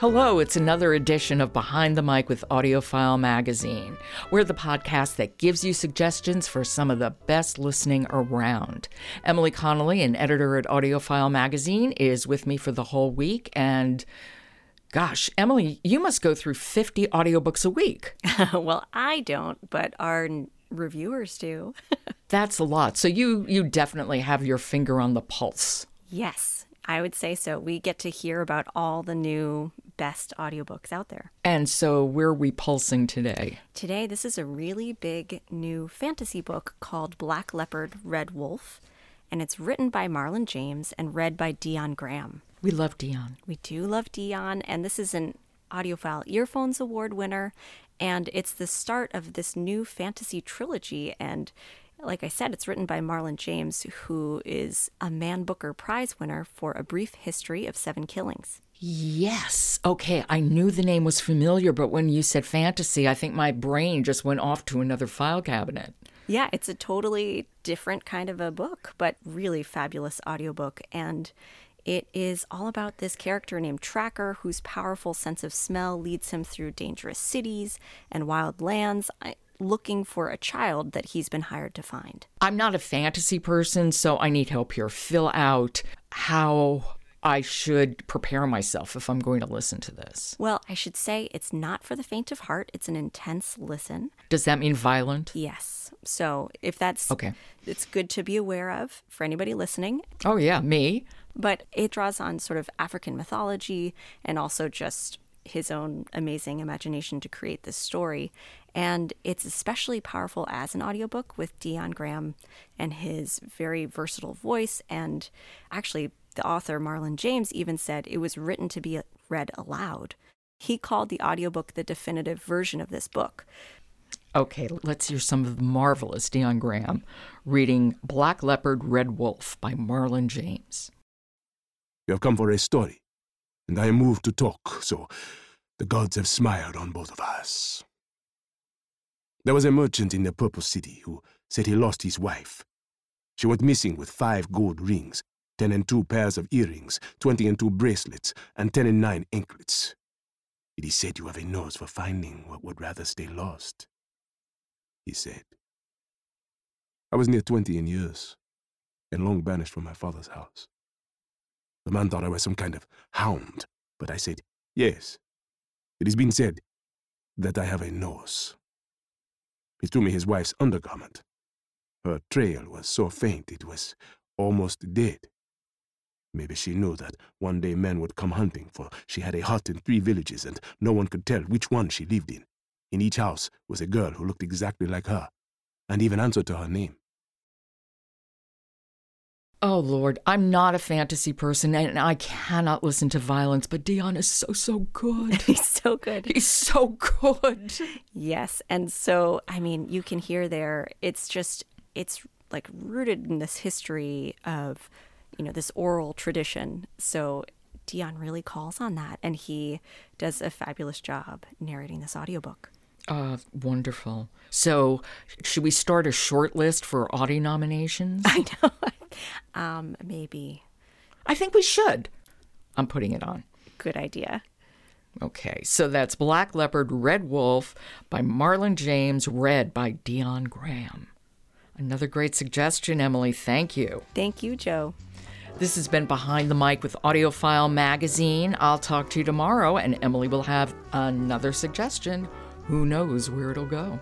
Hello, it's another edition of Behind the Mic with AudioFile Magazine. We're the podcast that gives you suggestions for some of the best listening around. Emily Connolly, an editor at AudioFile Magazine, is with me for the whole week. And gosh, Emily, you must go through 50 audiobooks a week. well, I don't, but our reviewers do. That's a lot. So you you definitely have your finger on the pulse. Yes, I would say so. We get to hear about all the new best audiobooks out there. And so, where are we pulsing today? Today, this is a really big new fantasy book called Black Leopard, Red Wolf, and it's written by Marlon James and read by Dion Graham. We love Dion. We do love Dion, and this is an AudioFile Earphones Award winner, and it's the start of this new fantasy trilogy. And like I said, it's written by Marlon James, who is a Man Booker Prize winner for A Brief History of Seven Killings. Yes. Okay. I knew the name was familiar, but when you said fantasy, I think my brain just went off to another file cabinet. Yeah, it's a totally different kind of a book, but really fabulous audiobook. And it is all about this character named Tracker, whose powerful sense of smell leads him through dangerous cities and wild lands looking for a child that he's been hired to find. I'm not a fantasy person, so I need help here. Fill out how I should prepare myself if I'm going to listen to this? Well, I should say it's not for the faint of heart. It's an intense listen. Does that mean violent? Yes. So if that's okay, it's good to be aware of for anybody listening. Oh, yeah, me. But it draws on sort of African mythology and also just his own amazing imagination to create this story. And it's especially powerful as an audiobook with Dion Graham and his very versatile voice and actually the author, Marlon James, even said it was written to be read aloud. He called the audiobook the definitive version of this book. Okay, let's hear some of the marvelous Dion Graham reading Black Leopard, Red Wolf by Marlon James. You have come for a story, and I am moved to talk, so the gods have smiled on both of us. There was a merchant in the Purple City who said he lost his wife. She went missing with five gold rings ten and two pairs of earrings, twenty and two bracelets, and ten and nine anklets. It is said you have a nose for finding what would rather stay lost, he said. I was near twenty in years, and long banished from my father's house. The man thought I was some kind of hound, but I said, Yes, it has been said that I have a nose. He threw me his wife's undergarment. Her trail was so faint it was almost dead. Maybe she knew that one day men would come hunting, for she had a hut in three villages and no one could tell which one she lived in. In each house was a girl who looked exactly like her, and even answered to her name. Oh Lord, I'm not a fantasy person and I cannot listen to violence, but Dion is so, so good. He's so good. He's so good. Yes. And so, I mean, you can hear there, it's just, it's like rooted in this history of you know, this oral tradition. So Dion really calls on that and he does a fabulous job narrating this audiobook. Uh, wonderful. So, should we start a short list for Audie nominations? I know. Um, maybe. I think we should. I'm putting it on. Good idea. Okay, so that's Black Leopard, Red Wolf by Marlon James, read by Dion Graham. Another great suggestion, Emily. Thank you. Thank you, Joe. This has been Behind the Mic with AudioFile Magazine. I'll talk to you tomorrow, and Emily will have another suggestion. Who knows where it'll go?